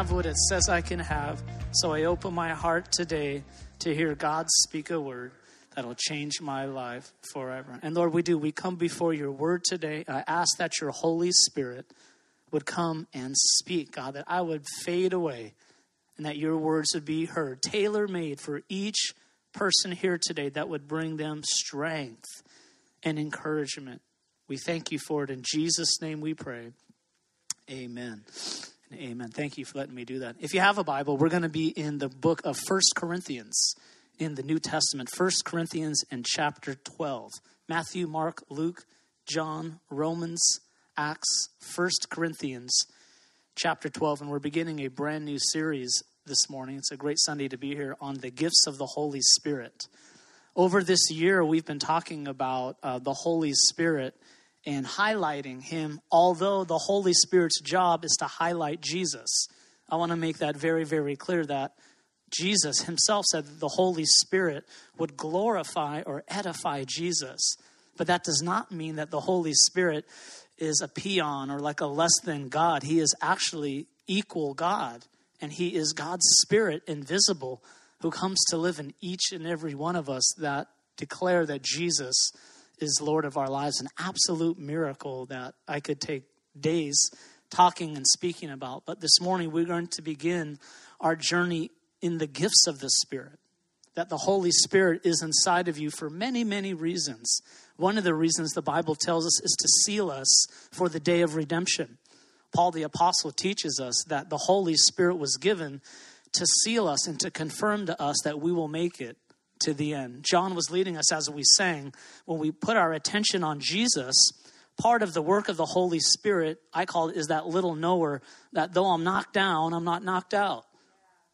have what it says I can have. So I open my heart today to hear God speak a word that'll change my life forever. And Lord, we do. We come before your word today. I ask that your Holy Spirit would come and speak, God, that I would fade away and that your words would be heard, tailor made for each person here today that would bring them strength and encouragement. We thank you for it. In Jesus' name we pray. Amen. Amen. Thank you for letting me do that. If you have a Bible, we're going to be in the book of First Corinthians in the New Testament. First Corinthians and chapter 12. Matthew, Mark, Luke, John, Romans, Acts, First Corinthians chapter 12. And we're beginning a brand new series this morning. It's a great Sunday to be here on the gifts of the Holy Spirit. Over this year, we've been talking about uh, the Holy Spirit and highlighting him, although the Holy Spirit's job is to highlight Jesus. I want to make that very, very clear that Jesus himself said that the Holy Spirit would glorify or edify Jesus. But that does not mean that the Holy Spirit is a peon or like a less than God. He is actually equal God, and He is God's Spirit invisible who comes to live in each and every one of us that declare that Jesus is Lord of our lives. An absolute miracle that I could take days talking and speaking about. But this morning, we're going to begin our journey in the gifts of the Spirit. That the Holy Spirit is inside of you for many, many reasons. One of the reasons the Bible tells us is to seal us for the day of redemption. Paul the Apostle teaches us that the Holy Spirit was given to seal us and to confirm to us that we will make it to the end. John was leading us as we sang. When we put our attention on Jesus, part of the work of the Holy Spirit, I call it, is that little knower that though I'm knocked down, I'm not knocked out.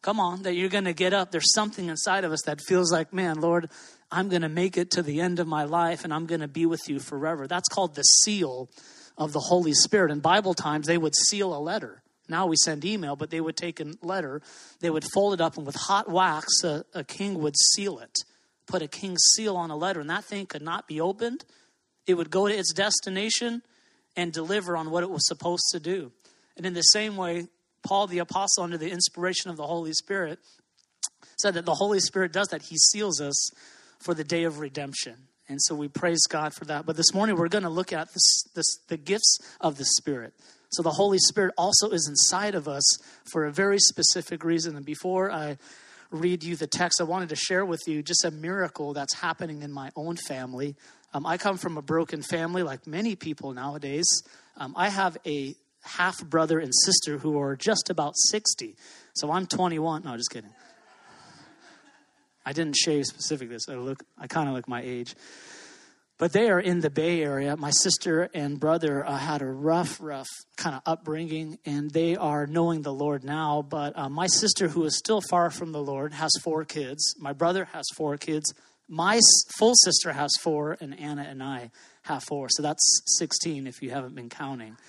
Come on, that you're going to get up. There's something inside of us that feels like, man, Lord, I'm going to make it to the end of my life and I'm going to be with you forever. That's called the seal of the Holy Spirit. In Bible times, they would seal a letter. Now we send email, but they would take a letter, they would fold it up, and with hot wax, a, a king would seal it, put a king's seal on a letter, and that thing could not be opened. It would go to its destination and deliver on what it was supposed to do. And in the same way, Paul the Apostle, under the inspiration of the Holy Spirit, said that the Holy Spirit does that. He seals us for the day of redemption. And so we praise God for that. But this morning we're going to look at this, this, the gifts of the Spirit. So the Holy Spirit also is inside of us for a very specific reason. And before I read you the text, I wanted to share with you just a miracle that's happening in my own family. Um, I come from a broken family, like many people nowadays. Um, I have a half brother and sister who are just about 60. So I'm 21. No, just kidding. I didn't shave specifically, so I look I kind of look my age. But they are in the Bay Area. My sister and brother uh, had a rough, rough kind of upbringing, and they are knowing the Lord now. But uh, my sister, who is still far from the Lord, has four kids. My brother has four kids. My full sister has four, and Anna and I have four. So that's 16 if you haven't been counting.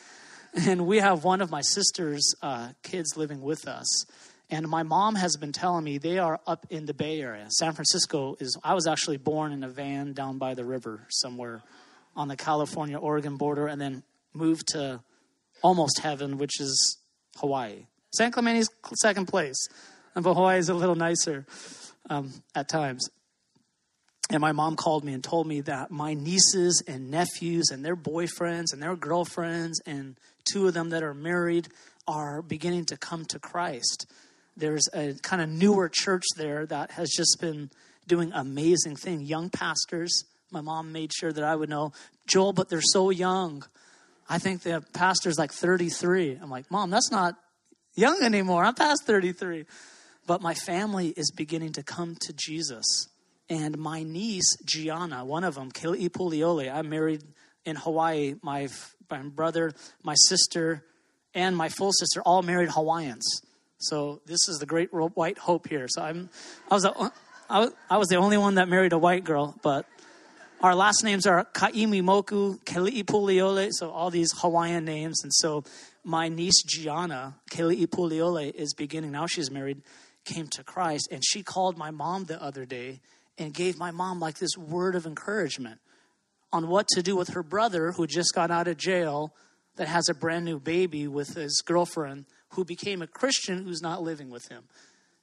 And we have one of my sister's uh, kids living with us. And my mom has been telling me they are up in the Bay Area. San Francisco is, I was actually born in a van down by the river somewhere on the California Oregon border and then moved to almost heaven, which is Hawaii. San Clemente's second place, but Hawaii is a little nicer um, at times. And my mom called me and told me that my nieces and nephews and their boyfriends and their girlfriends and two of them that are married are beginning to come to Christ there's a kind of newer church there that has just been doing amazing thing. Young pastors. My mom made sure that I would know, Joel, but they're so young. I think the pastor's like 33. I'm like, Mom, that's not young anymore. I'm past 33. But my family is beginning to come to Jesus. And my niece, Gianna, one of them, Keli'i Puliole, I married in Hawaii. My, my brother, my sister, and my full sister all married Hawaiians. So this is the great white hope here. So I'm, I was, a, I was, the only one that married a white girl, but our last names are Kaimi Moku, Keli'i Puliole, so all these Hawaiian names. And so my niece Gianna, Keli'i Puliole, is beginning, now she's married, came to Christ. And she called my mom the other day and gave my mom like this word of encouragement on what to do with her brother who just got out of jail that has a brand new baby with his girlfriend who became a Christian who's not living with him.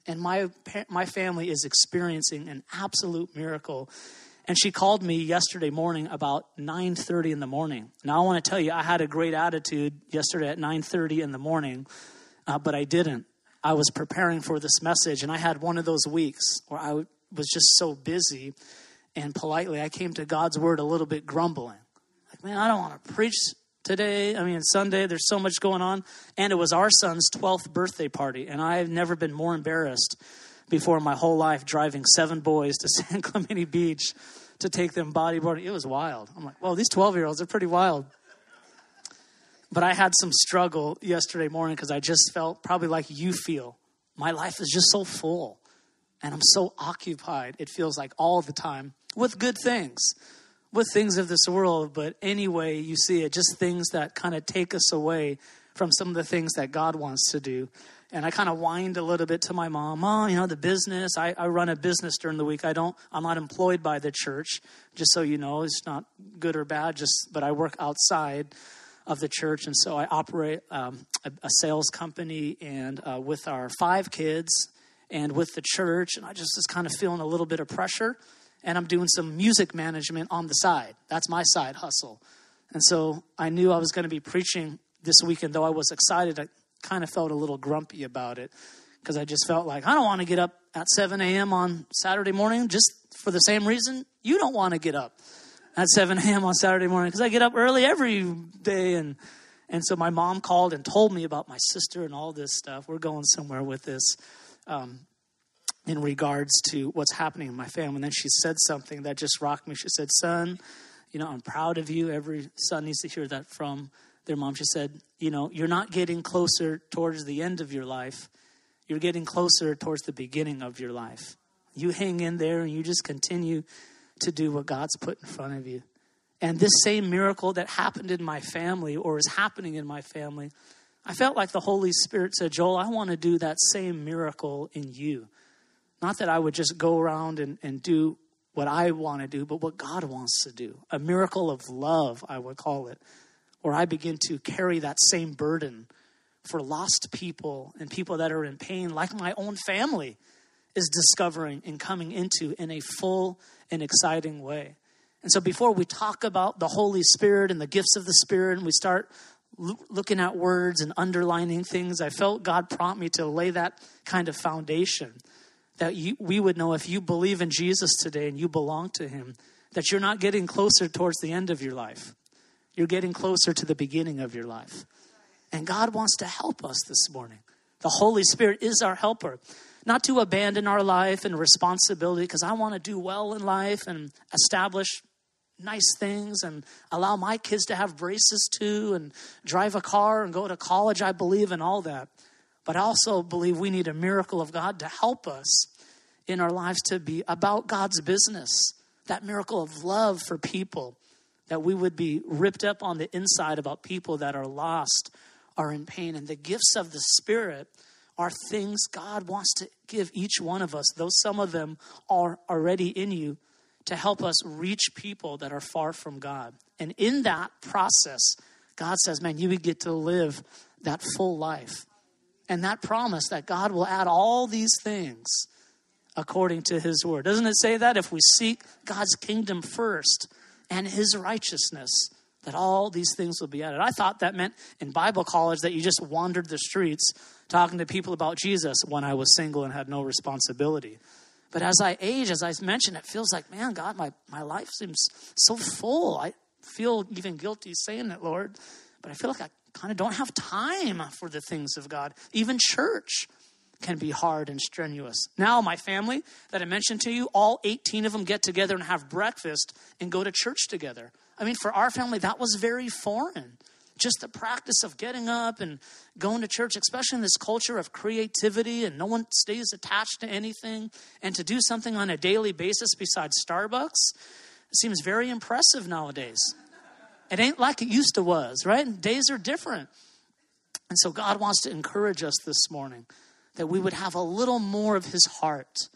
And my, my family is experiencing an absolute miracle. And she called me yesterday morning about 9:30 in the morning. Now I want to tell you, I had a great attitude yesterday at 9:30 in the morning, uh, but I didn't. I was preparing for this message, and I had one of those weeks where I was just so busy, and politely I came to God's word a little bit grumbling, like, man, I don't want to preach today. I mean, Sunday, there's so much going on. And it was our son's 12th birthday party. And I've never been more embarrassed before in my whole life driving seven boys to San Clemente Beach to take them bodyboarding. It was wild. I'm like, well, these 12 year olds are pretty wild. But I had some struggle yesterday morning because I just felt probably like you feel. My life is just so full and I'm so occupied, it feels like all the time with good things with things of this world, but anyway, you see it, just things that kind of take us away from some of the things that God wants to do. And I kind of whined a little bit to my mom, Mom, you know, the business, I, I run a business during the week. I don't, I'm not employed by the church, just so you know, it's not good or bad, just, but I work outside of the church. And so I operate um, a, a, sales company and uh, with our five kids and with the church. And I just was kind of feeling a little bit of pressure and I'm doing some music management on the side. That's my side hustle. And so I knew I was going to be preaching this weekend, though I was excited. I kind of felt a little grumpy about it because I just felt like I don't want to get up at 7 a.m. on Saturday morning just for the same reason you don't want to get up at 7 a.m. on Saturday morning because I get up early every day. And, and so my mom called and told me about my sister and all this stuff. We're going somewhere with this. Um, in regards to what's happening in my family. And then she said something that just rocked me. She said, Son, you know, I'm proud of you. Every son needs to hear that from their mom. She said, You know, you're not getting closer towards the end of your life, you're getting closer towards the beginning of your life. You hang in there and you just continue to do what God's put in front of you. And this same miracle that happened in my family or is happening in my family, I felt like the Holy Spirit said, Joel, I want to do that same miracle in you. Not that I would just go around and, and do what I want to do, but what God wants to do. A miracle of love, I would call it, where I begin to carry that same burden for lost people and people that are in pain, like my own family is discovering and coming into in a full and exciting way. And so, before we talk about the Holy Spirit and the gifts of the Spirit, and we start looking at words and underlining things, I felt God prompt me to lay that kind of foundation that you, we would know if you believe in Jesus today and you belong to Him, that you're not getting closer towards the end of your life. You're getting closer to the beginning of your life. And God wants to help us this morning. The Holy Spirit is our helper. Not to abandon our life and responsibility, because I want to do well in life and establish nice things and allow my kids to have braces too and drive a car and go to college. I believe in all that. But I also believe we need a miracle of God to help us in our lives to be about God's business. That miracle of love for people, that we would be ripped up on the inside about people that are lost, are in pain. And the gifts of the Spirit are things God wants to give each one of us, though some of them are already in you, to help us reach people that are far from God. And in that process, God says, man, you would get to live that full life and that promise that God will add all these things according to his word. Doesn't it say that? If we seek God's kingdom first and his righteousness, that all these things will be added. I thought that meant in Bible college that you just wandered the streets talking to people about Jesus when I was single and had no responsibility. But as I age, as I mentioned, it feels like, man, God, my, my life seems so full. I feel even guilty saying it, Lord. But I feel like I kind of don't have time for the things of God. Even church can be hard and strenuous. Now, my family that I mentioned to you, all 18 of them get together and have breakfast and go to church together. I mean, for our family, that was very foreign. Just the practice of getting up and going to church, especially in this culture of creativity and no one stays attached to anything, and to do something on a daily basis besides Starbucks, seems very impressive nowadays. It ain't like it used to was, right? Days are different. And so God wants to encourage us this morning that we would have a little more of his heart,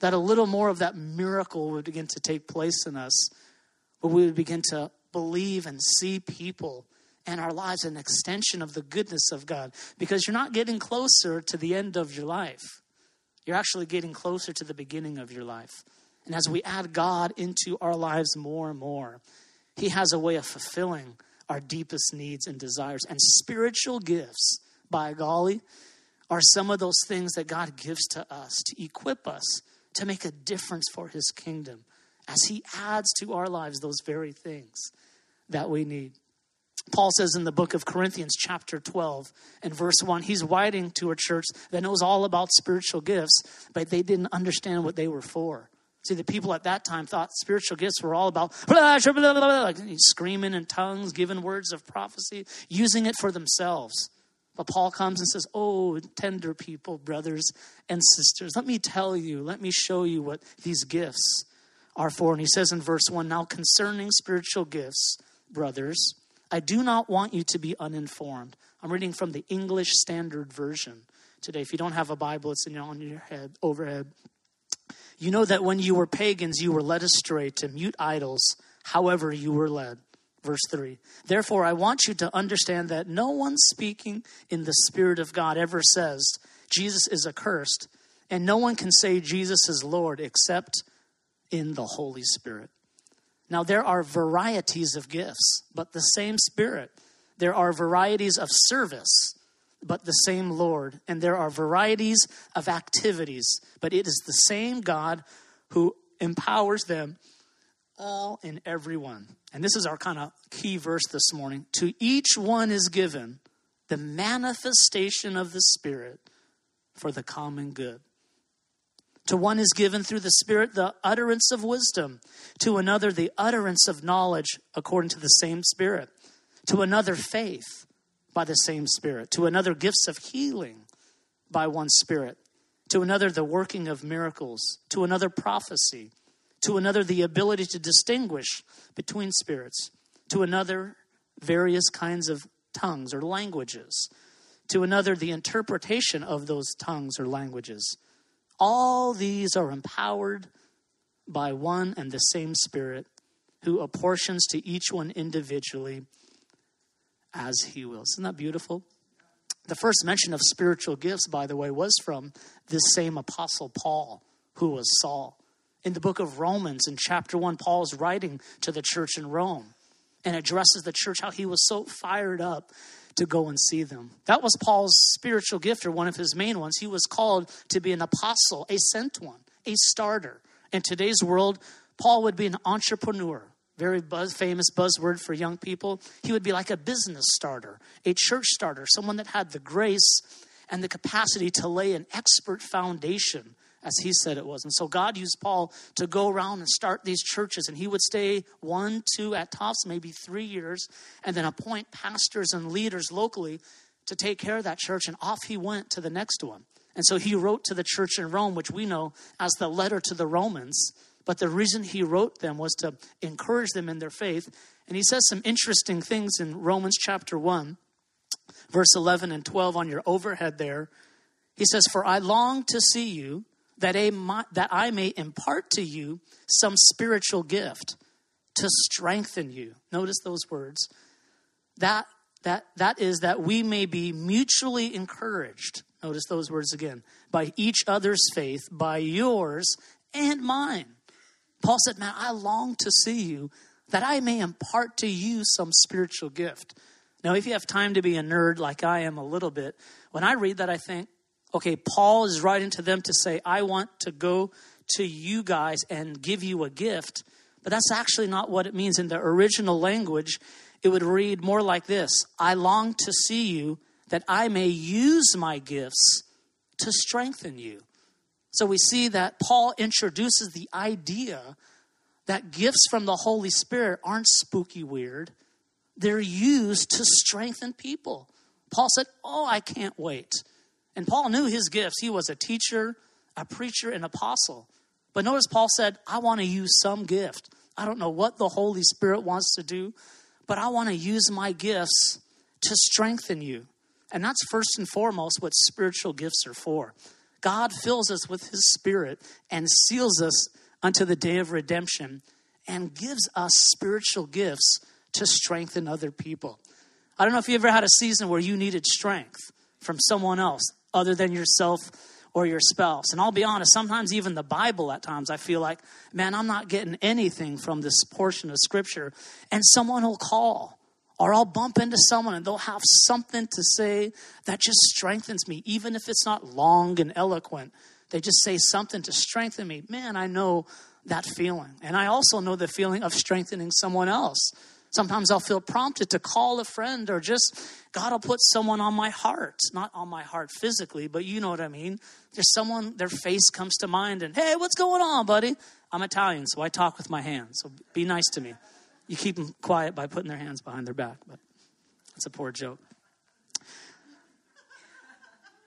that a little more of that miracle would begin to take place in us, where we would begin to believe and see people and our lives an extension of the goodness of God because you're not getting closer to the end of your life. You're actually getting closer to the beginning of your life. And as we add God into our lives more and more, He has a way of fulfilling our deepest needs and desires. And spiritual gifts, by golly, are some of those things that God gives to us to equip us to make a difference for His kingdom as He adds to our lives those very things that we need. Paul says in the book of Corinthians, chapter 12, and verse 1, he's writing to a church that knows all about spiritual gifts, but they didn't understand what they were for. See, the people at that time thought spiritual gifts were all about blah, blah, blah, blah, like screaming in tongues, giving words of prophecy, using it for themselves. But Paul comes and says, Oh, tender people, brothers and sisters, let me tell you, let me show you what these gifts are for. And he says in verse 1 Now concerning spiritual gifts, brothers, I do not want you to be uninformed. I'm reading from the English Standard Version today. If you don't have a Bible, it's in, on your head, overhead. You know that when you were pagans, you were led astray to mute idols, however, you were led. Verse 3. Therefore, I want you to understand that no one speaking in the Spirit of God ever says Jesus is accursed, and no one can say Jesus is Lord except in the Holy Spirit. Now, there are varieties of gifts, but the same Spirit. There are varieties of service, but the same Lord. And there are varieties of activities, but it is the same God who empowers them all in everyone. And this is our kind of key verse this morning. To each one is given the manifestation of the Spirit for the common good. To one is given through the Spirit the utterance of wisdom, to another the utterance of knowledge according to the same Spirit, to another faith by the same Spirit, to another gifts of healing by one Spirit, to another the working of miracles, to another prophecy, to another the ability to distinguish between spirits, to another various kinds of tongues or languages, to another the interpretation of those tongues or languages. All these are empowered by one and the same Spirit who apportions to each one individually as he wills. Isn't that beautiful? The first mention of spiritual gifts, by the way, was from this same apostle Paul, who was Saul. In the book of Romans, in chapter 1, Paul is writing to the church in Rome and addresses the church how he was so fired up to go and see them. That was Paul's spiritual gift, or one of his main ones. He was called to be an apostle, a sent one, a starter. In today's world, Paul would be an entrepreneur, very buzz, famous buzzword for young people. He would be like a business starter, a church starter, someone that had the grace and the capacity to lay an expert foundation as he said it was. And so God used Paul to go around and start these churches. And he would stay one, two, at tops, maybe three years, and then appoint pastors and leaders locally to take care of that church. And off he went to the next one. And so he wrote to the church in Rome, which we know as the letter to the Romans. But the reason he wrote them was to encourage them in their faith. And he says some interesting things in Romans chapter 1, verse 11 and 12 on your overhead there. He says, For I long to see you that, a, that I may impart to you some spiritual gift to strengthen you. Notice those words. That, that, that is that we may be mutually encouraged. Notice those words again. By each other's faith, by yours and mine. Paul said, Man, I long to see you that I may impart to you some spiritual gift. Now, if you have time to be a nerd like I am a little bit, when I read that, I think, Okay, Paul is writing to them to say, I want to go to you guys and give you a gift. But that's actually not what it means in the original language. It would read more like this I long to see you that I may use my gifts to strengthen you. So we see that Paul introduces the idea that gifts from the Holy Spirit aren't spooky weird, they're used to strengthen people. Paul said, Oh, I can't wait and Paul knew his gifts. He was a teacher, a preacher, an apostle. But notice Paul said, I want to use some gift. I don't know what the Holy Spirit wants to do, but I want to use my gifts to strengthen you. And that's first and foremost what spiritual gifts are for. God fills us with his spirit and seals us unto the day of redemption and gives us spiritual gifts to strengthen other people. I don't know if you ever had a season where you needed strength from someone else other than yourself or your spouse. And I'll be honest, sometimes even the Bible at times, I feel like, man, I'm not getting anything from this portion of scripture. And someone will call, or I'll bump into someone and they'll have something to say that just strengthens me, even if it's not long and eloquent. They just say something to strengthen me. Man, I know that feeling. And I also know the feeling of strengthening someone else. Sometimes I'll feel prompted to call a friend or just, God will put someone on my heart. Not on my heart physically, but you know what I mean. There's someone, their face comes to mind, and hey, what's going on, buddy? I'm Italian, so I talk with my hands. So be nice to me. You keep them quiet by putting their hands behind their back, but that's a poor joke.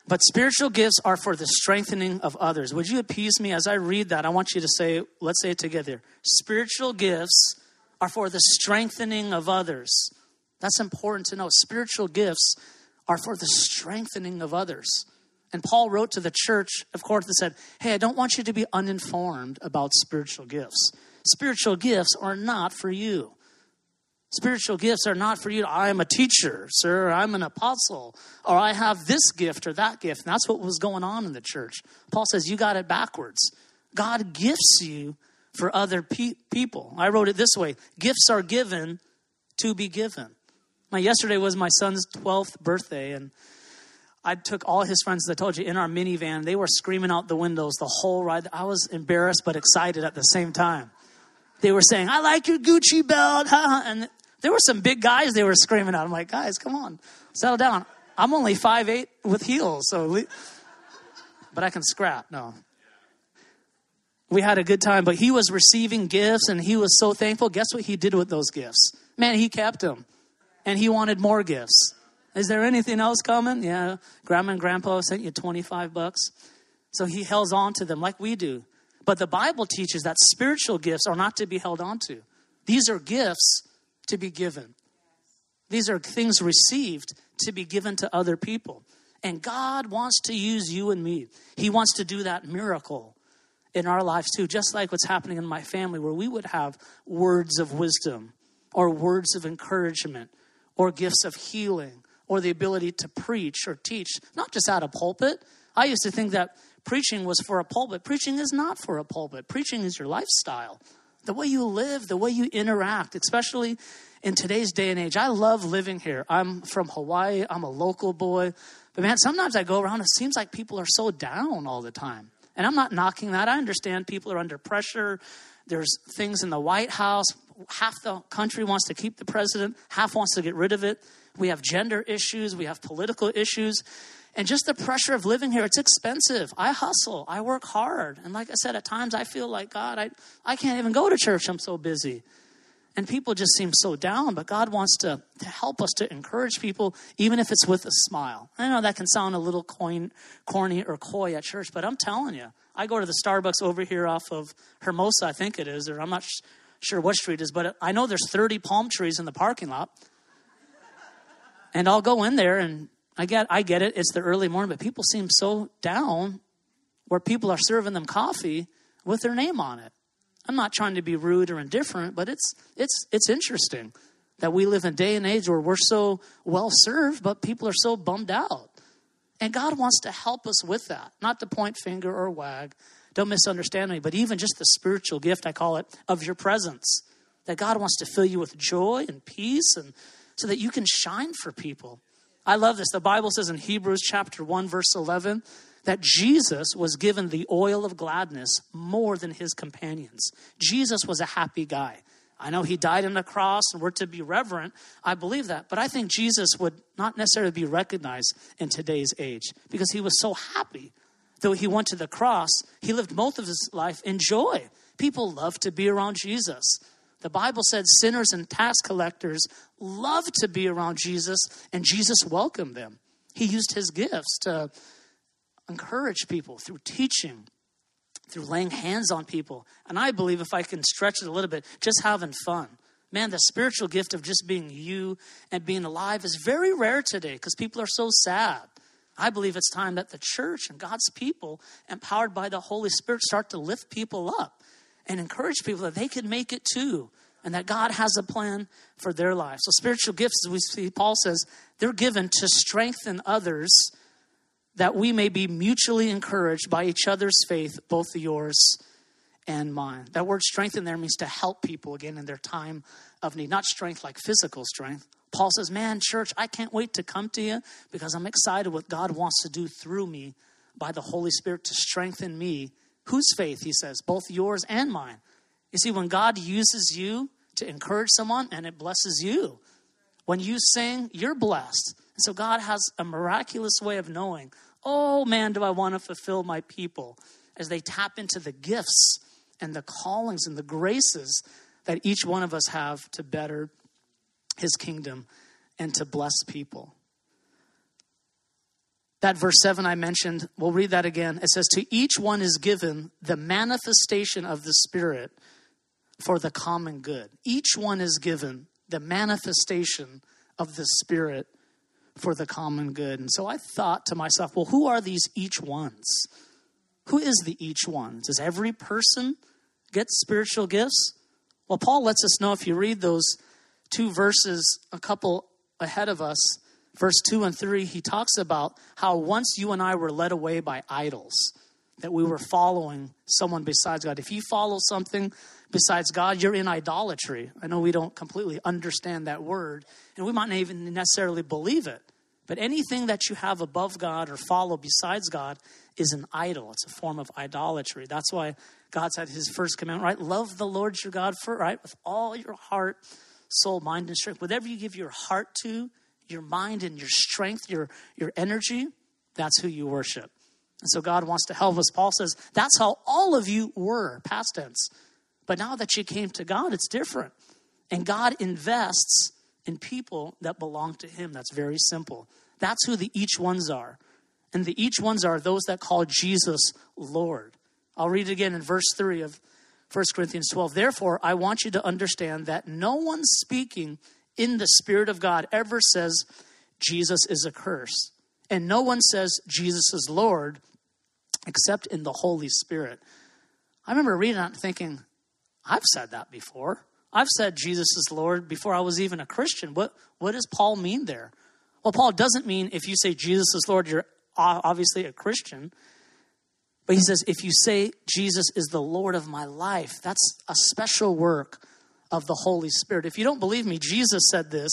But spiritual gifts are for the strengthening of others. Would you appease me as I read that? I want you to say, let's say it together. Spiritual gifts are for the strengthening of others. That's important to know. Spiritual gifts are for the strengthening of others. And Paul wrote to the church of Corinth and said, Hey, I don't want you to be uninformed about spiritual gifts. Spiritual gifts are not for you. Spiritual gifts are not for you. I am a teacher, sir. I'm an apostle, or I have this gift or that gift. And that's what was going on in the church. Paul says, You got it backwards. God gifts you for other pe- people. I wrote it this way gifts are given to be given. My yesterday was my son's 12th birthday, and I took all his friends, as I told you, in our minivan. They were screaming out the windows the whole ride. I was embarrassed but excited at the same time. They were saying, I like your Gucci belt. and there were some big guys they were screaming at. I'm like, guys, come on, settle down. I'm only five eight with heels, so, but I can scrap. No, we had a good time, but he was receiving gifts and he was so thankful. Guess what he did with those gifts? Man, he kept them and he wanted more gifts. Is there anything else coming? Yeah, grandma and grandpa sent you 25 bucks. So he held on to them like we do. But the Bible teaches that spiritual gifts are not to be held on to. These are gifts to be given. These are things received to be given to other people. And God wants to use you and me. He wants to do that miracle in our lives too, just like what's happening in my family, where we would have words of wisdom or words of encouragement or gifts of healing or the ability to preach or teach, not just out of pulpit. I used to think that preaching was for a pulpit. Preaching is not for a pulpit, preaching is your lifestyle. The way you live, the way you interact, especially in today's day and age. I love living here. I'm from Hawaii, I'm a local boy. But man, sometimes I go around, it seems like people are so down all the time. And I'm not knocking that. I understand people are under pressure. There's things in the White House. Half the country wants to keep the president, half wants to get rid of it. We have gender issues, we have political issues. And just the pressure of living here, it's expensive. I hustle, I work hard. And like I said, at times I feel like, God, I, I can't even go to church, I'm so busy. And people just seem so down, but God wants to, to help us to encourage people, even if it's with a smile. I know that can sound a little coin, corny or coy at church, but I'm telling you, I go to the Starbucks over here off of Hermosa, I think it is, or I'm not sh- sure what street is, but I know there's 30 palm trees in the parking lot. And I'll go in there and I get I get it, it's the early morning, but people seem so down where people are serving them coffee with their name on it. I'm not trying to be rude or indifferent, but it's it's it's interesting that we live in a day and age where we're so well served, but people are so bummed out. And God wants to help us with that, not to point finger or wag. Don't misunderstand me, but even just the spiritual gift, I call it, of your presence. That God wants to fill you with joy and peace and so that you can shine for people. I love this. The Bible says in Hebrews chapter 1 verse 11, that Jesus was given the oil of gladness more than his companions. Jesus was a happy guy. I know he died on the cross and we're to be reverent. I believe that. But I think Jesus would not necessarily be recognized in today's age because he was so happy. Though he went to the cross, he lived most of his life in joy. People love to be around Jesus. The Bible said sinners and tax collectors loved to be around Jesus, and Jesus welcomed them. He used his gifts to encourage people through teaching, through laying hands on people. And I believe if I can stretch it a little bit, just having fun. Man, the spiritual gift of just being you and being alive is very rare today because people are so sad. I believe it's time that the church and God's people, empowered by the Holy Spirit, start to lift people up and encourage people that they can make it too. and that God has a plan for their life. So, spiritual gifts, as we see, Paul says, they're given to strengthen others that we may be mutually encouraged by each other's faith, both yours and mine. That word strengthen there means to help people again in their time of need, not strength like physical strength. Paul says, Man, church, I can't wait to come to you because I'm excited what God wants to do through me by the Holy Spirit to strengthen me. Whose faith, he says, both yours and mine. You see, when God uses you to encourage someone and it blesses you, when you sing, you're blessed. And so God has a miraculous way of knowing, oh man, do I want to fulfill my people as they tap into the gifts and the callings and the graces that each one of us have to better his kingdom and to bless people. That verse 7 I mentioned, we'll read that again. It says, To each one is given the manifestation of the Spirit for the common good. Each one is given the manifestation of the Spirit for the common good. And so I thought to myself, well, who are these each ones? Who is the each one? Does every person get spiritual gifts? Well, Paul lets us know if you read those two verses a couple ahead of us, verse 2 and 3, he talks about how once you and I were led away by idols, that we were following someone besides God. If you follow something besides God, you're in idolatry. I know we don't completely understand that word, and we might not even necessarily believe it. But anything that you have above God or follow besides God is an idol. It's a form of idolatry. That's why God said his first commandment, right? Love the Lord your God for right with all your heart, soul, mind, and strength. Whatever you give your heart to, your mind and your strength, your, your energy, that's who you worship. And so God wants to help us. Paul says, that's how all of you were, past tense. But now that you came to God, it's different. And God invests in people that belong to Him. That's very simple. That's who the each ones are. And the each ones are those that call Jesus Lord. I'll read it again in verse 3 of 1 Corinthians 12. Therefore, I want you to understand that no one speaking in the Spirit of God ever says Jesus is a curse. And no one says Jesus is Lord except in the Holy Spirit. I remember reading that and thinking, I've said that before. I've said Jesus is Lord before I was even a Christian. What, what does Paul mean there? Well, Paul doesn't mean if you say Jesus is Lord, you're obviously a Christian. But he says, if you say Jesus is the Lord of my life, that's a special work of the Holy Spirit. If you don't believe me, Jesus said this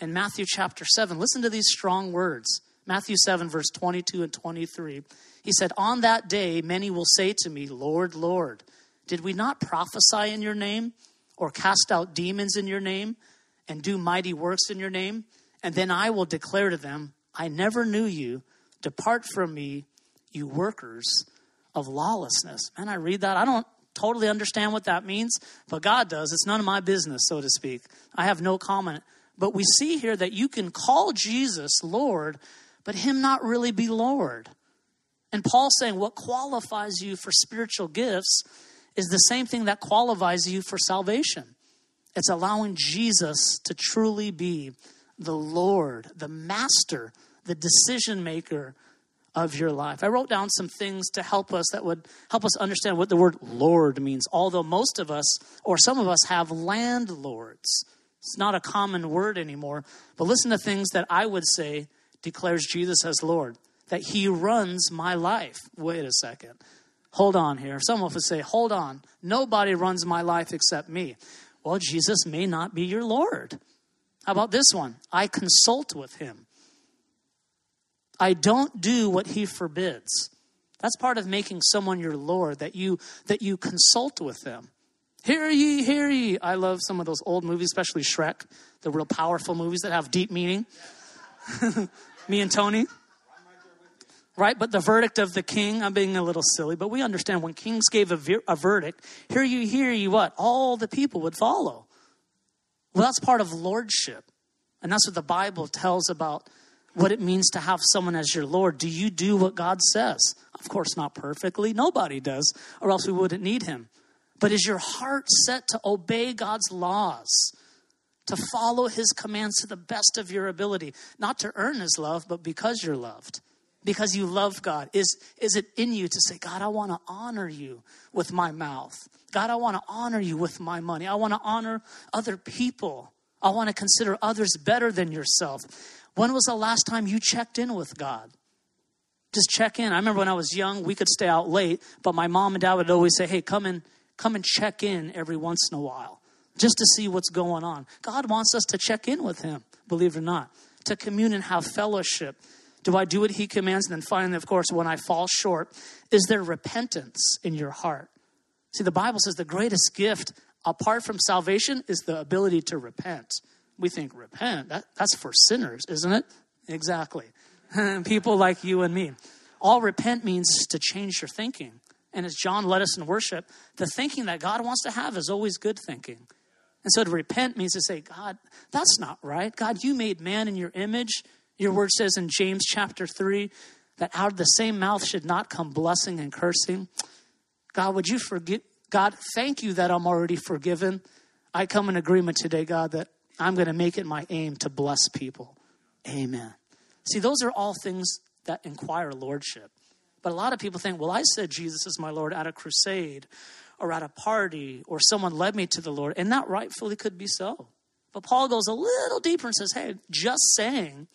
in Matthew chapter 7. Listen to these strong words Matthew 7, verse 22 and 23. He said, On that day, many will say to me, Lord, Lord, did we not prophesy in your name, or cast out demons in your name, and do mighty works in your name? And then I will declare to them, I never knew you. Depart from me, you workers of lawlessness. And I read that. I don't totally understand what that means, but God does. It's none of my business, so to speak. I have no comment. But we see here that you can call Jesus Lord, but Him not really be Lord. And Paul's saying what qualifies you for spiritual gifts is the same thing that qualifies you for salvation. It's allowing Jesus to truly be the Lord, the master, the decision maker of your life. I wrote down some things to help us that would help us understand what the word Lord means, although most of us, or some of us, have landlords. It's not a common word anymore. But listen to things that I would say declares Jesus as Lord, that He runs my life. Wait a second. Hold on here. Some of us say, hold on. Nobody runs my life except me. Well, Jesus may not be your Lord. How about this one? I consult with him. I don't do what he forbids. That's part of making someone your Lord, that you that you consult with them. Hear ye, hear ye. I love some of those old movies, especially Shrek, the real powerful movies that have deep meaning. Me and Tony. Right? But the verdict of the king, I'm being a little silly, but we understand when kings gave a, ver- a verdict, hear you, hear you, what? All the people would follow. Well, that's part of lordship. And that's what the Bible tells about what it means to have someone as your Lord. Do you do what God says? Of course, not perfectly. Nobody does, or else we wouldn't need Him. But is your heart set to obey God's laws, to follow His commands to the best of your ability, not to earn His love, but because you're loved, because you love God? Is, is it in you to say, God, I want to honor you with my mouth? God, I want to honor you with my money. I want to honor other people. I want to consider others better than yourself. When was the last time you checked in with God? Just check in. I remember when I was young, we could stay out late, but my mom and dad would always say, Hey, come and come and check in every once in a while just to see what's going on. God wants us to check in with Him, believe it or not, to commune and have fellowship. Do I do what He commands? And then finally, of course, when I fall short, is there repentance in your heart? See, the Bible says the greatest gift apart from salvation is the ability to repent. We think repent, that, that's for sinners, isn't it? Exactly. People like you and me. All repent means to change your thinking. And as John led us in worship, the thinking that God wants to have is always good thinking. And so to repent means to say, God, that's not right. God, you made man in your image. Your word says in James chapter 3 that out of the same mouth should not come blessing and cursing. God, would you forgive? God, thank you that I'm already forgiven. I come in agreement today, God, that I'm going to make it my aim to bless people. Amen. See, those are all things that inquire lordship. But a lot of people think, well, I said Jesus is my Lord at a crusade or at a party or someone led me to the Lord. And that rightfully could be so. But Paul goes a little deeper and says, hey, just saying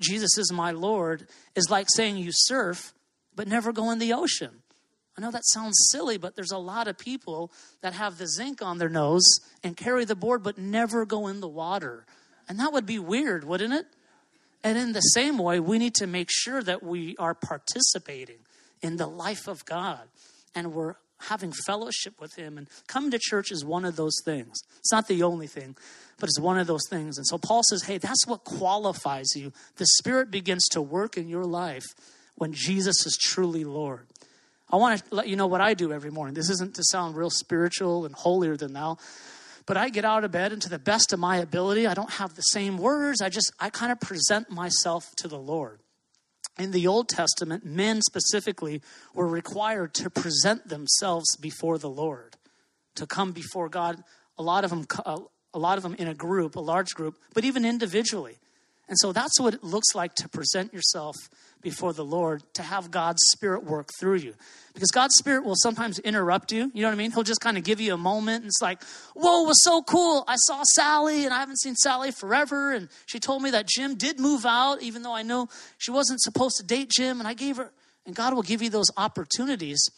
Jesus is my Lord is like saying you surf but never go in the ocean. I know that sounds silly, but there's a lot of people that have the zinc on their nose and carry the board but never go in the water. And that would be weird, wouldn't it? And in the same way, we need to make sure that we are participating in the life of God and we're having fellowship with Him. And coming to church is one of those things. It's not the only thing, but it's one of those things. And so Paul says, hey, that's what qualifies you. The Spirit begins to work in your life when Jesus is truly Lord. I want to let you know what I do every morning. This isn't to sound real spiritual and holier than thou, but I get out of bed and to the best of my ability, I don't have the same words. I just, I kind of present myself to the Lord in the Old Testament, men specifically were required to present themselves before the Lord, to come before God. A lot of them, a lot of them in a group, a large group, but even individually. And so that's what it looks like to present yourself before the Lord to have God's Spirit work through you. Because God's Spirit will sometimes interrupt you. You know what I mean? He'll just kind of give you a moment and it's like, whoa, was so cool. I saw Sally and I haven't seen Sally forever. And she told me that Jim did move out, even though I know she wasn't supposed to date Jim. And I gave her, and God will give you those opportunities.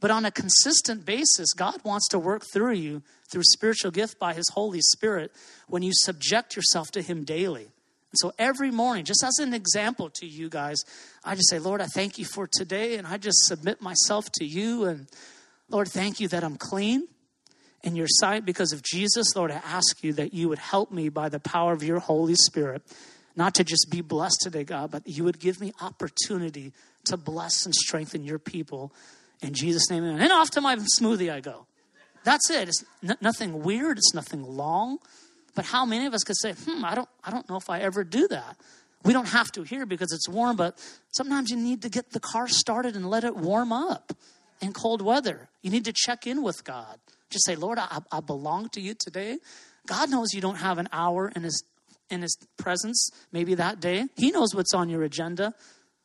But on a consistent basis, God wants to work through you through spiritual gift by His Holy Spirit when you subject yourself to Him daily. So every morning, just as an example to you guys, I just say, Lord, I thank you for today. And I just submit myself to you. And Lord, thank you that I'm clean in your sight because of Jesus. Lord, I ask you that you would help me by the power of your Holy Spirit, not to just be blessed today, God, but you would give me opportunity to bless and strengthen your people. In Jesus' name, amen. And off to my smoothie I go. That's it. It's n- nothing weird. It's nothing long. But how many of us could say, hmm, I don't, I don't know if I ever do that. We don't have to here because it's warm, but sometimes you need to get the car started and let it warm up in cold weather. You need to check in with God. Just say, Lord, I, I belong to you today. God knows you don't have an hour in his in his presence maybe that day. He knows what's on your agenda,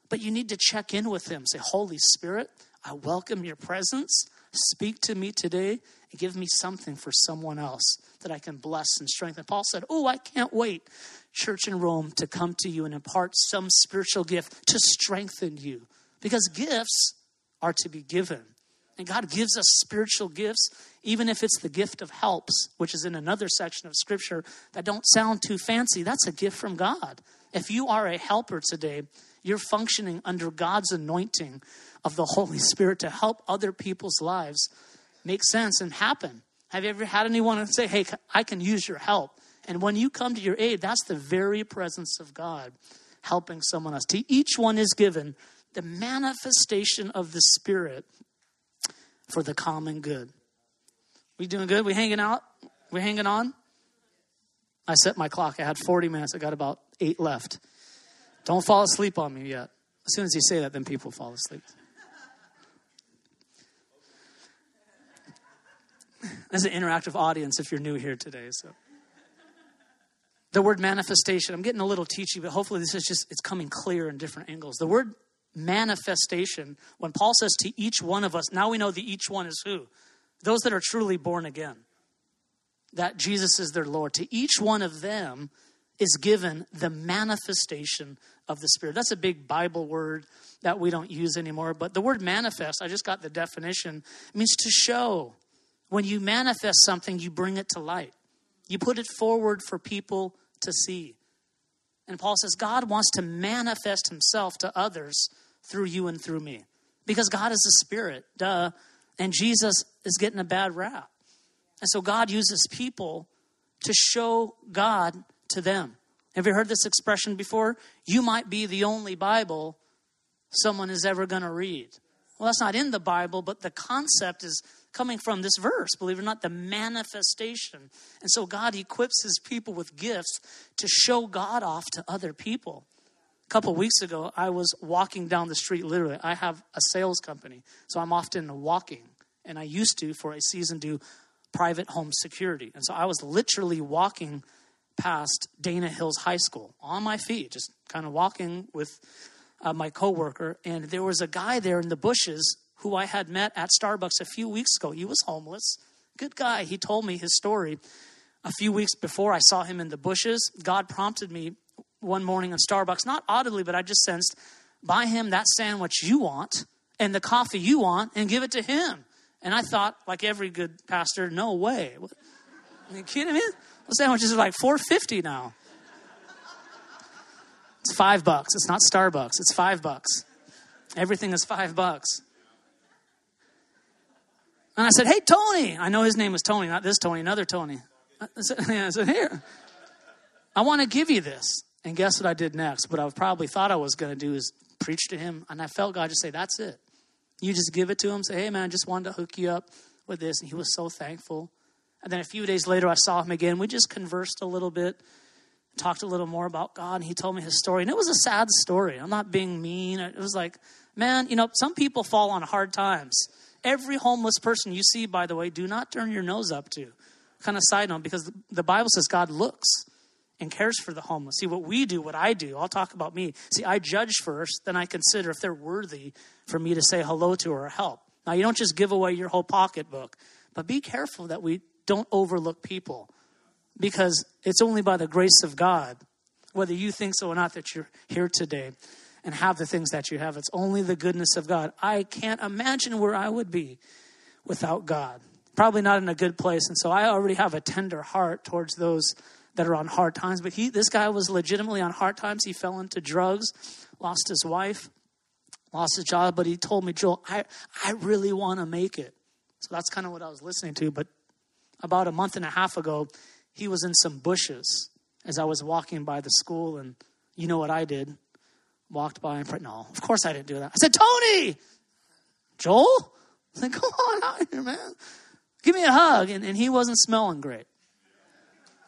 but you need to check in with him. Say, Holy Spirit, I welcome your presence. Speak to me today and give me something for someone else that I can bless and strengthen. Paul said, Oh, I can't wait, church in Rome, to come to you and impart some spiritual gift to strengthen you. Because gifts are to be given. And God gives us spiritual gifts, even if it's the gift of helps, which is in another section of scripture that don't sound too fancy. That's a gift from God. If you are a helper today, you're functioning under God's anointing of the Holy Spirit to help other people's lives make sense and happen. Have you ever had anyone say, Hey, I can use your help? And when you come to your aid, that's the very presence of God helping someone else. To each one is given the manifestation of the Spirit for the common good. We doing good? We hanging out? We hanging on? I set my clock. I had 40 minutes. I got about eight left. Don't fall asleep on me yet. As soon as you say that, then people fall asleep. This is an interactive audience if you're new here today. So the word manifestation, I'm getting a little teachy, but hopefully this is just it's coming clear in different angles. The word manifestation. When Paul says to each one of us, now we know the each one is who? Those that are truly born again. That Jesus is their Lord. To each one of them is given the manifestation of the Spirit. That's a big Bible word that we don't use anymore. But the word manifest, I just got the definition, means to show. When you manifest something, you bring it to light, you put it forward for people to see. And Paul says, God wants to manifest himself to others through you and through me. Because God is a spirit, duh. And Jesus is getting a bad rap. And so God uses people to show God to them. Have you heard this expression before? You might be the only Bible someone is ever going to read. Well, that's not in the Bible, but the concept is coming from this verse, believe it or not, the manifestation. And so God equips his people with gifts to show God off to other people. A couple weeks ago, I was walking down the street, literally. I have a sales company, so I'm often walking. And I used to, for a season, do private home security. And so I was literally walking past Dana Hills High School on my feet, just kind of walking with uh, my coworker. And there was a guy there in the bushes who I had met at Starbucks a few weeks ago. He was homeless, good guy. He told me his story a few weeks before I saw him in the bushes. God prompted me one morning in Starbucks, not audibly, but I just sensed, buy him that sandwich you want and the coffee you want and give it to him. And I thought, like every good pastor, no way. Are you kidding me? The sandwiches are like four fifty now. It's five bucks. It's not Starbucks. It's five bucks. Everything is five bucks. And I said, Hey, Tony. I know his name was Tony, not this Tony, another Tony. I said, I said Here, I want to give you this. And guess what I did next? What I probably thought I was going to do is preach to him. And I felt God just say, That's it. You just give it to him, say, Hey, man, I just wanted to hook you up with this. And he was so thankful. And then a few days later, I saw him again. We just conversed a little bit, talked a little more about God, and he told me his story. And it was a sad story. I'm not being mean. It was like, man, you know, some people fall on hard times. Every homeless person you see, by the way, do not turn your nose up to. Kind of side note, because the Bible says God looks and cares for the homeless. See, what we do, what I do, I'll talk about me. See, I judge first, then I consider if they're worthy for me to say hello to or help. Now, you don't just give away your whole pocketbook, but be careful that we don't overlook people because it's only by the grace of God, whether you think so or not, that you're here today and have the things that you have. It's only the goodness of God. I can't imagine where I would be without God. Probably not in a good place. And so I already have a tender heart towards those that are on hard times. But he, this guy was legitimately on hard times. He fell into drugs, lost his wife, lost his job. But he told me, Joel, I, I really want to make it. So that's kind of what I was listening to. But about a month and a half ago, he was in some bushes as I was walking by the school, and you know what I did? Walked by and prayed. No, of course I didn't do that. I said, Tony, Joel, I said, come on out here, man. Give me a hug. And, and he wasn't smelling great,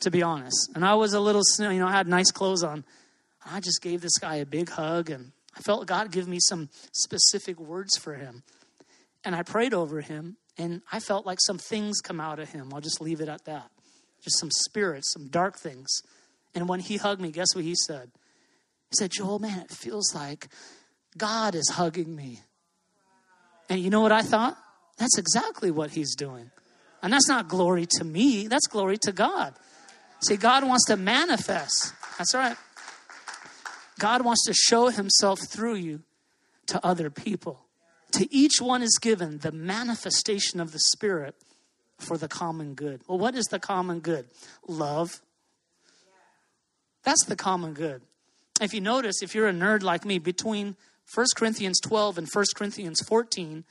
to be honest. And I was a little, you know, I had nice clothes on. I just gave this guy a big hug, and I felt God give me some specific words for him. And I prayed over him, and I felt like some things come out of him. I'll just leave it at that. Just some spirits, some dark things. And when he hugged me, guess what he said? He said, Joel, man, it feels like God is hugging me. And you know what I thought? That's exactly what he's doing. And that's not glory to me, that's glory to God. See, God wants to manifest. That's right. God wants to show himself through you to other people. To each one is given the manifestation of the Spirit for the common good. Well, what is the common good? Love. That's the common good. If you notice, if you're a nerd like me, between 1 Corinthians 12 and 1 Corinthians 14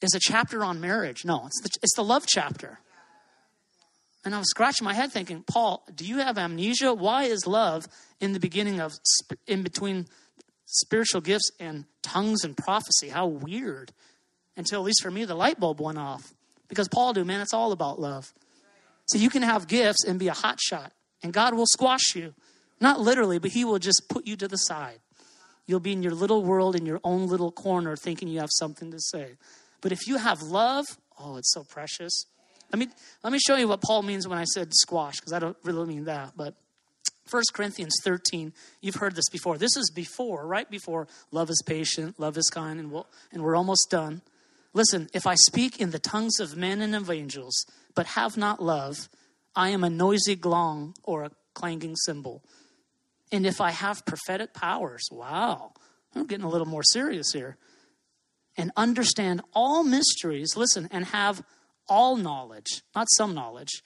is a chapter on marriage. No, it's the, it's the love chapter. And I was scratching my head thinking, Paul, do you have amnesia? Why is love in the beginning of, in between spiritual gifts and tongues and prophecy. How weird. Until, at least for me, the light bulb went off. Because Paul do, man, it's all about love. So you can have gifts and be a hot shot, and God will squash you. Not literally, but He will just put you to the side. You'll be in your little world, in your own little corner, thinking you have something to say. But if you have love, oh, it's so precious. Let me let me show you what Paul means when I said squash, because I don't really mean that. But 1 Corinthians 13, you've heard this before. This is before, right before love is patient, love is kind, and, we'll, and we're almost done. Listen, if I speak in the tongues of men and of angels, but have not love, I am a noisy gong or a clanging cymbal. And if I have prophetic powers, wow, I'm getting a little more serious here, and understand all mysteries, listen, and have all knowledge, not some knowledge,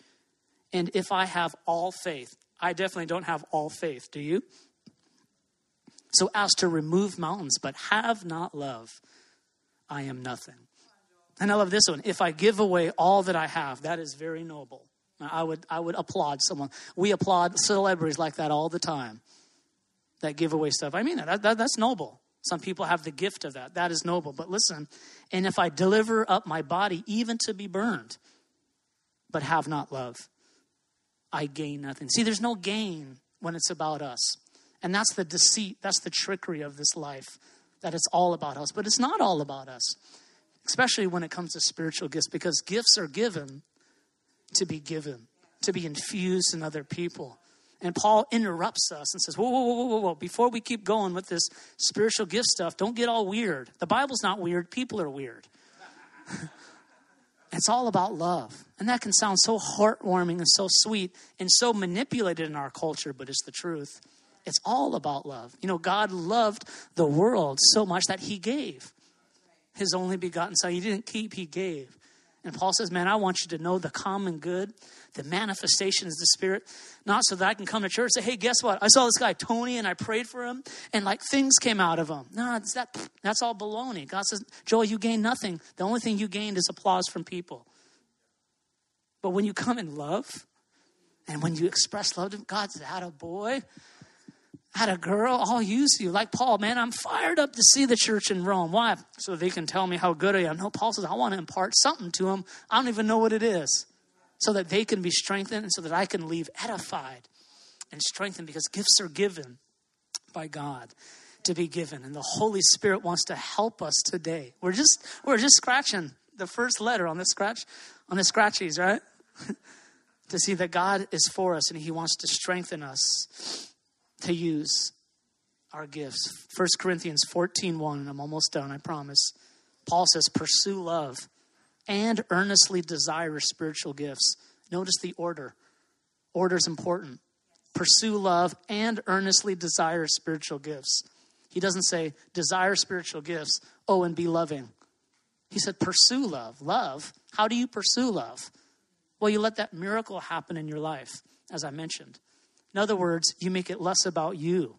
and if I have all faith, I definitely don't have all faith. Do you? So, as to remove mountains, but have not love, I am nothing. And I love this one. If I give away all that I have, that is very noble. I would, I would applaud someone. We applaud celebrities like that all the time that give away stuff. I mean that, that, that that's noble. Some people have the gift of that. That is noble. But listen, and if I deliver up my body even to be burned, but have not love, I gain nothing. See, there's no gain when it's about us. And that's the deceit, that's the trickery of this life, that it's all about us. But it's not all about us, especially when it comes to spiritual gifts, because gifts are given to be given, to be infused in other people. And Paul interrupts us and says, whoa, whoa, whoa, whoa, whoa, before we keep going with this spiritual gift stuff, don't get all weird. The Bible's not weird, people are weird. It's all about love. And that can sound so heartwarming and so sweet and so manipulated in our culture, but it's the truth. It's all about love. You know, God loved the world so much that He gave His only begotten Son. He didn't keep, He gave. And Paul says, Man, I want you to know the common good, the manifestation is the Spirit, not so that I can come to church and say, Hey, guess what? I saw this guy, Tony, and I prayed for him, and like things came out of him. No, that, that's all baloney. God says, Joel, you gained nothing. The only thing you gained is applause from people. But when you come in love, and when you express love to him, God's that a boy had a girl, I'll use you. Like Paul, man, I'm fired up to see the church in Rome. Why? So they can tell me how good I am. No, Paul says, I want to impart something to them. I don't even know what it is. So that they can be strengthened and so that I can leave edified and strengthened because gifts are given by God to be given. And the Holy Spirit wants to help us today. We're just we're just scratching the first letter on the scratch on the scratchies, right? to see that God is for us and He wants to strengthen us to use our gifts. 1 Corinthians 14 1, and I'm almost done, I promise. Paul says, Pursue love and earnestly desire spiritual gifts. Notice the order. Order is important. Pursue love and earnestly desire spiritual gifts. He doesn't say desire spiritual gifts, oh, and be loving. He said pursue love. Love. How do you pursue love? Well, you let that miracle happen in your life, as I mentioned. In other words, you make it less about you.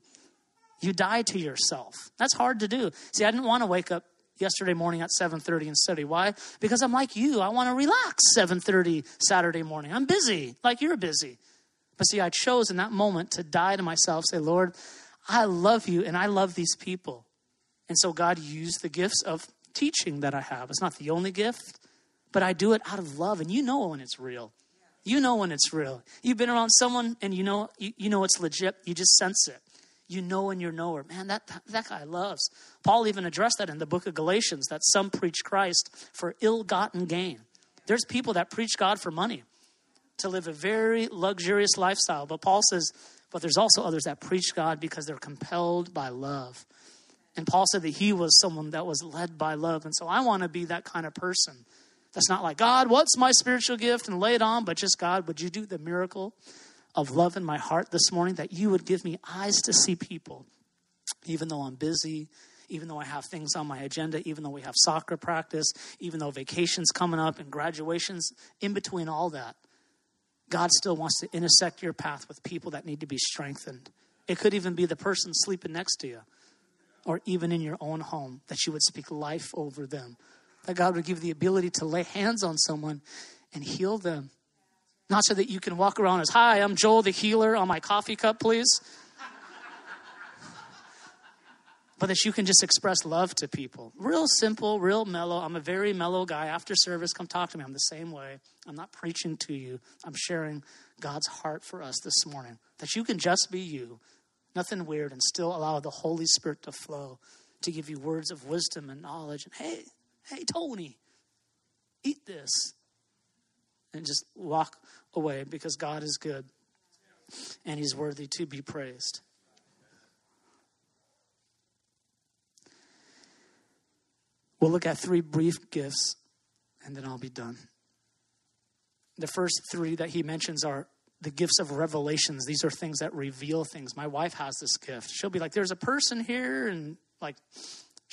You die to yourself. That's hard to do. See, I didn't want to wake up yesterday morning at 7:30 and study. Why? Because I'm like you. I want to relax 7:30 Saturday morning. I'm busy, like you're busy. But see, I chose in that moment to die to myself, say, "Lord, I love you and I love these people." And so God used the gifts of teaching that I have. It's not the only gift, but I do it out of love and you know when it's real. You know when it's real. You've been around someone and you know you, you know it's legit. You just sense it. You know when you're knower. Man, that, that guy loves. Paul even addressed that in the book of Galatians that some preach Christ for ill-gotten gain. There's people that preach God for money, to live a very luxurious lifestyle. But Paul says, but there's also others that preach God because they're compelled by love. And Paul said that he was someone that was led by love. And so I want to be that kind of person that's not like, God, what's my spiritual gift? And lay it on, but just, God, would you do the miracle of love in my heart this morning that you would give me eyes to see people, even though I'm busy, even though I have things on my agenda, even though we have soccer practice, even though vacations coming up and graduations, in between all that, God still wants to intersect your path with people that need to be strengthened. It could even be the person sleeping next to you, or even in your own home, that you would speak life over them, that God would give the ability to lay hands on someone and heal them. Not so that you can walk around as, Hi, I'm Joel the healer on my coffee cup, please. but that you can just express love to people. Real simple, real mellow. I'm a very mellow guy. After service, come talk to me. I'm the same way. I'm not preaching to you, I'm sharing God's heart for us this morning. That you can just be you, nothing weird, and still allow the Holy Spirit to flow to give you words of wisdom and knowledge. And hey, Hey, Tony, eat this. And just walk away because God is good. and He's worthy to be praised. We'll look at three brief gifts and then I'll be done. The first three that he mentions are the gifts of revelations. These are things that reveal things. My wife has this gift. She'll be like, There's a person here, and like,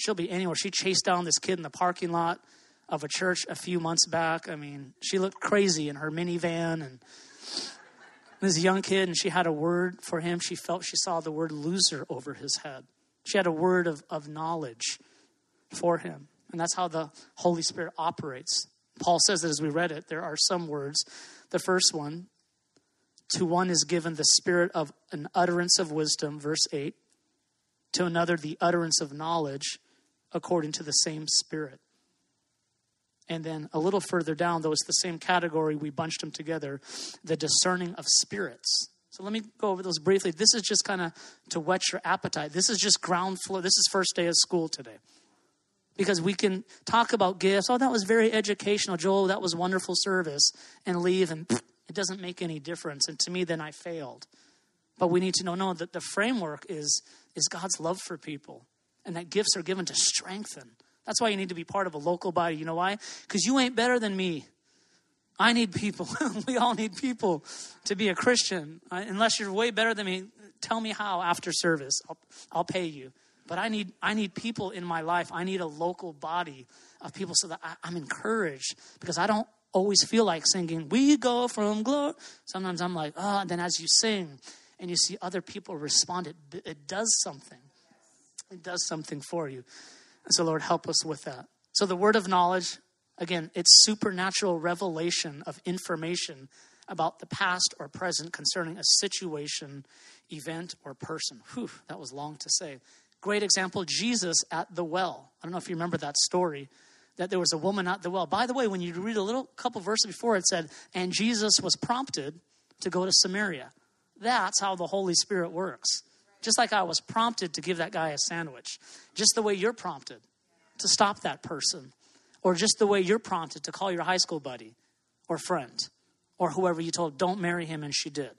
she'll be anywhere. She chased down this kid in the parking lot of a church a few months back. I mean, she looked crazy in her minivan and this young kid, and she had a word for him. She felt she saw the word loser over his head. She had a word of, of knowledge for him. And that's how the Holy Spirit operates. Paul says that as we read it, there are some words. The first one, to one is given the spirit of an utterance of wisdom, verse 8. To another, the utterance of knowledge according to the same spirit. And then a little further down, though it's the same category, we bunched them together the discerning of spirits. So let me go over those briefly. This is just kind of to whet your appetite. This is just ground floor. This is first day of school today because we can talk about gifts. Oh, that was very educational, Joel. That was wonderful service, and leave, and it doesn't make any difference. And to me, then I failed. But we need to know, no, that the framework is is God's love for people, and that gifts are given to strengthen. That's why you need to be part of a local body. You know why? Because you ain't better than me. I need people. we all need people to be a Christian. unless you're way better than me, tell me how after service. I'll, I'll pay you. But I need, I need people in my life. I need a local body of people so that I, I'm encouraged because I don't always feel like singing, We go from glory. Sometimes I'm like, Oh, and then as you sing and you see other people respond, it, it does something. It does something for you. And so, Lord, help us with that. So, the word of knowledge, again, it's supernatural revelation of information about the past or present concerning a situation, event, or person. Whew, that was long to say. Great example Jesus at the well. I don't know if you remember that story that there was a woman at the well. By the way, when you read a little couple verses before, it said, and Jesus was prompted to go to Samaria. That's how the Holy Spirit works. Just like I was prompted to give that guy a sandwich, just the way you're prompted to stop that person, or just the way you're prompted to call your high school buddy or friend or whoever you told, don't marry him, and she did.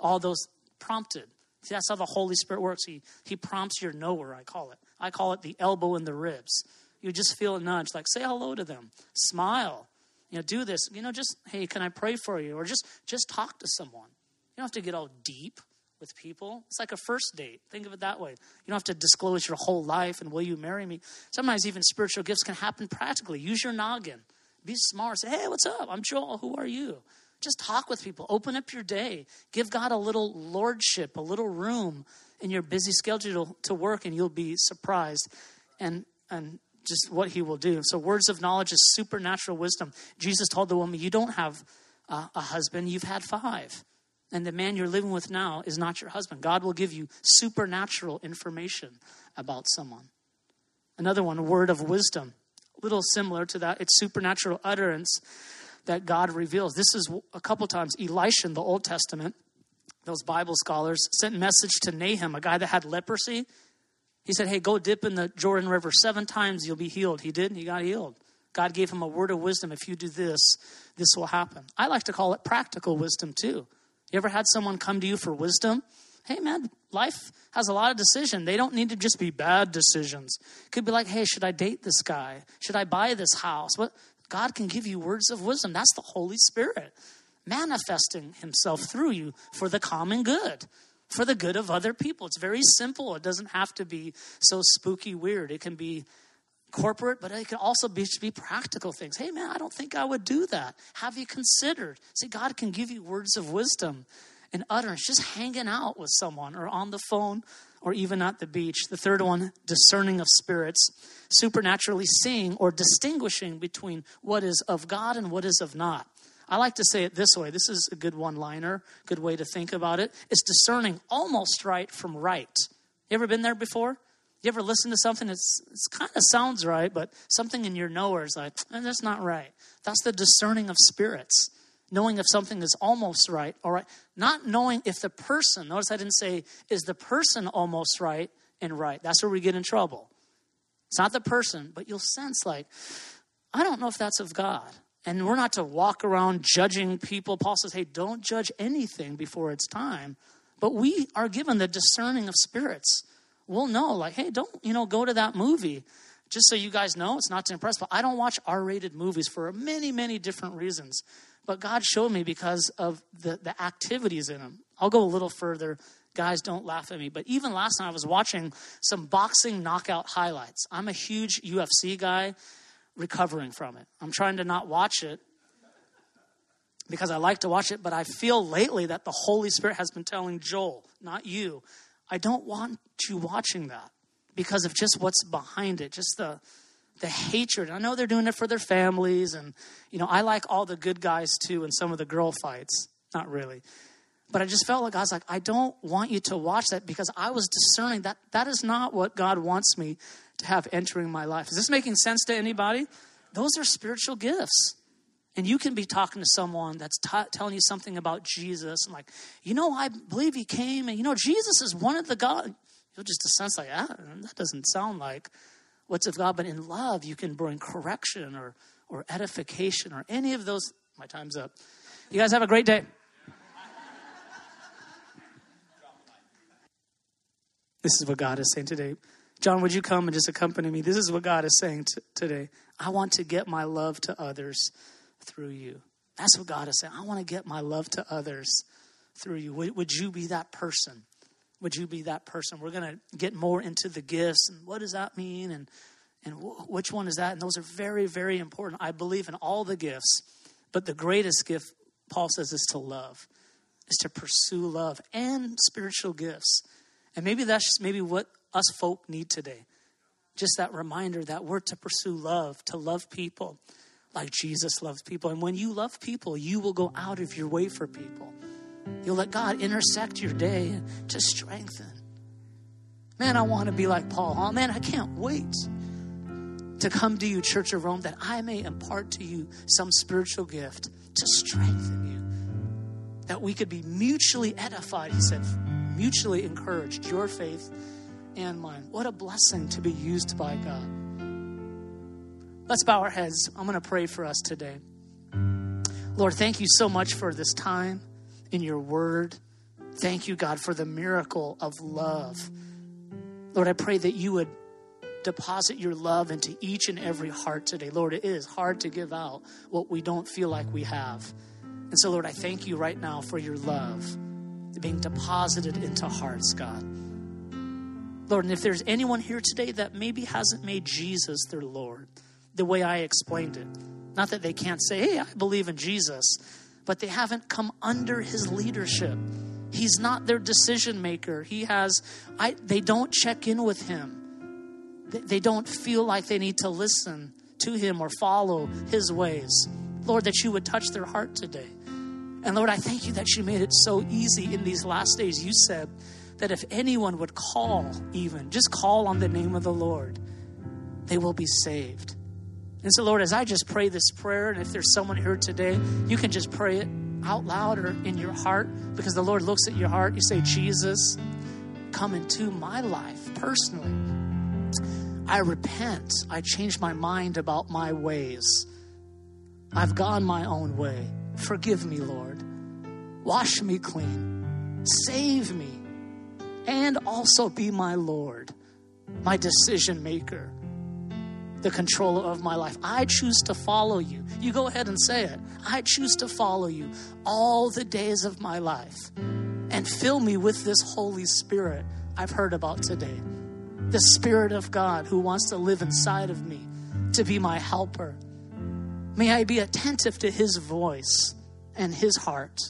All those prompted. See, that's how the Holy Spirit works. He, he prompts your knower, I call it. I call it the elbow in the ribs. You just feel a nudge, like say hello to them, smile, you know, do this. You know, just hey, can I pray for you, or just just talk to someone. You don't have to get all deep with people. It's like a first date. Think of it that way. You don't have to disclose your whole life and will you marry me. Sometimes even spiritual gifts can happen practically. Use your noggin. Be smart. Say, hey, what's up? I'm Joel. Who are you? Just talk with people. Open up your day. Give God a little lordship, a little room in your busy schedule to work, and you'll be surprised and and just what He will do. So, words of knowledge is supernatural wisdom. Jesus told the woman, "You don't have uh, a husband; you've had five, and the man you're living with now is not your husband." God will give you supernatural information about someone. Another one, word of wisdom, a little similar to that. It's supernatural utterance that God reveals. This is a couple times Elisha in the Old Testament, those Bible scholars sent message to Naaman, a guy that had leprosy. He said, Hey, go dip in the Jordan River seven times, you'll be healed. He did, and he got healed. God gave him a word of wisdom. If you do this, this will happen. I like to call it practical wisdom too. You ever had someone come to you for wisdom? Hey, man, life has a lot of decision. They don't need to just be bad decisions. It could be like, hey, should I date this guy? Should I buy this house? What? God can give you words of wisdom. That's the Holy Spirit manifesting Himself through you for the common good, for the good of other people. It's very simple. It doesn't have to be so spooky weird. It can be corporate, but it can also be, be practical things. Hey, man, I don't think I would do that. Have you considered? See, God can give you words of wisdom and utterance just hanging out with someone or on the phone or even at the beach. The third one, discerning of spirits, supernaturally seeing or distinguishing between what is of God and what is of not. I like to say it this way. This is a good one liner, good way to think about it. It's discerning almost right from right. You ever been there before? You ever listen to something that's it's kind of sounds right, but something in your knower is like, eh, that's not right. That's the discerning of spirits knowing if something is almost right all right not knowing if the person notice i didn't say is the person almost right and right that's where we get in trouble it's not the person but you'll sense like i don't know if that's of god And we're not to walk around judging people. Paul says, hey, don't judge anything before it's time. But we are given the discerning of spirits. We'll know, like, hey, don't, you know, go to that movie. Just so you guys know, it's not to impress, but I don't watch R rated movies for many, many different reasons. But God showed me because of the, the activities in them. I'll go a little further. Guys, don't laugh at me. But even last night, I was watching some boxing knockout highlights. I'm a huge UFC guy recovering from it. I'm trying to not watch it because I like to watch it, but I feel lately that the Holy Spirit has been telling Joel, not you, I don't want you watching that because of just what's behind it, just the the hatred. I know they're doing it for their families, and you know I like all the good guys too, and some of the girl fights. Not really, but I just felt like I was like, I don't want you to watch that because I was discerning that that is not what God wants me to have entering my life. Is this making sense to anybody? Those are spiritual gifts. And you can be talking to someone that's t- telling you something about Jesus and like, you know, I believe he came and, you know, Jesus is one of the God. You'll just a sense like, ah, that doesn't sound like what's of God. But in love, you can bring correction or, or edification or any of those. My time's up. You guys have a great day. This is what God is saying today. John, would you come and just accompany me? This is what God is saying t- today. I want to get my love to others through you. That's what God is saying. I want to get my love to others through you. Would, would you be that person? Would you be that person? We're going to get more into the gifts and what does that mean and and which one is that? And those are very very important. I believe in all the gifts, but the greatest gift Paul says is to love. Is to pursue love and spiritual gifts. And maybe that's just maybe what us folk need today. Just that reminder that we're to pursue love, to love people like Jesus loves people. And when you love people, you will go out of your way for people. You'll let God intersect your day to strengthen. Man, I want to be like Paul. Oh, man, I can't wait to come to you, Church of Rome, that I may impart to you some spiritual gift to strengthen you. That we could be mutually edified, he said, mutually encouraged, your faith and mine. What a blessing to be used by God. Let's bow our heads. I'm going to pray for us today. Lord, thank you so much for this time in your word. Thank you, God, for the miracle of love. Lord, I pray that you would deposit your love into each and every heart today. Lord, it is hard to give out what we don't feel like we have. And so, Lord, I thank you right now for your love being deposited into hearts, God. Lord, and if there's anyone here today that maybe hasn't made Jesus their Lord, the way I explained it, not that they can't say, hey, I believe in Jesus, but they haven't come under his leadership. He's not their decision maker. He has, I, they don't check in with him. They, they don't feel like they need to listen to him or follow his ways. Lord, that you would touch their heart today. And Lord, I thank you that you made it so easy in these last days. You said that if anyone would call, even, just call on the name of the Lord, they will be saved. And so, Lord, as I just pray this prayer, and if there's someone here today, you can just pray it out loud or in your heart because the Lord looks at your heart. You say, Jesus, come into my life personally. I repent. I change my mind about my ways. I've gone my own way. Forgive me, Lord. Wash me clean. Save me. And also be my Lord, my decision maker, the controller of my life. I choose to follow you. You go ahead and say it. I choose to follow you all the days of my life. And fill me with this Holy Spirit I've heard about today. The Spirit of God who wants to live inside of me to be my helper May I be attentive to his voice and his heart.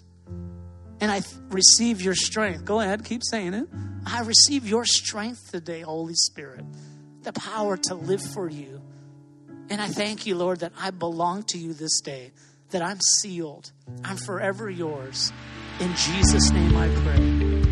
And I receive your strength. Go ahead, keep saying it. I receive your strength today, Holy Spirit, the power to live for you. And I thank you, Lord, that I belong to you this day, that I'm sealed. I'm forever yours. In Jesus' name I pray.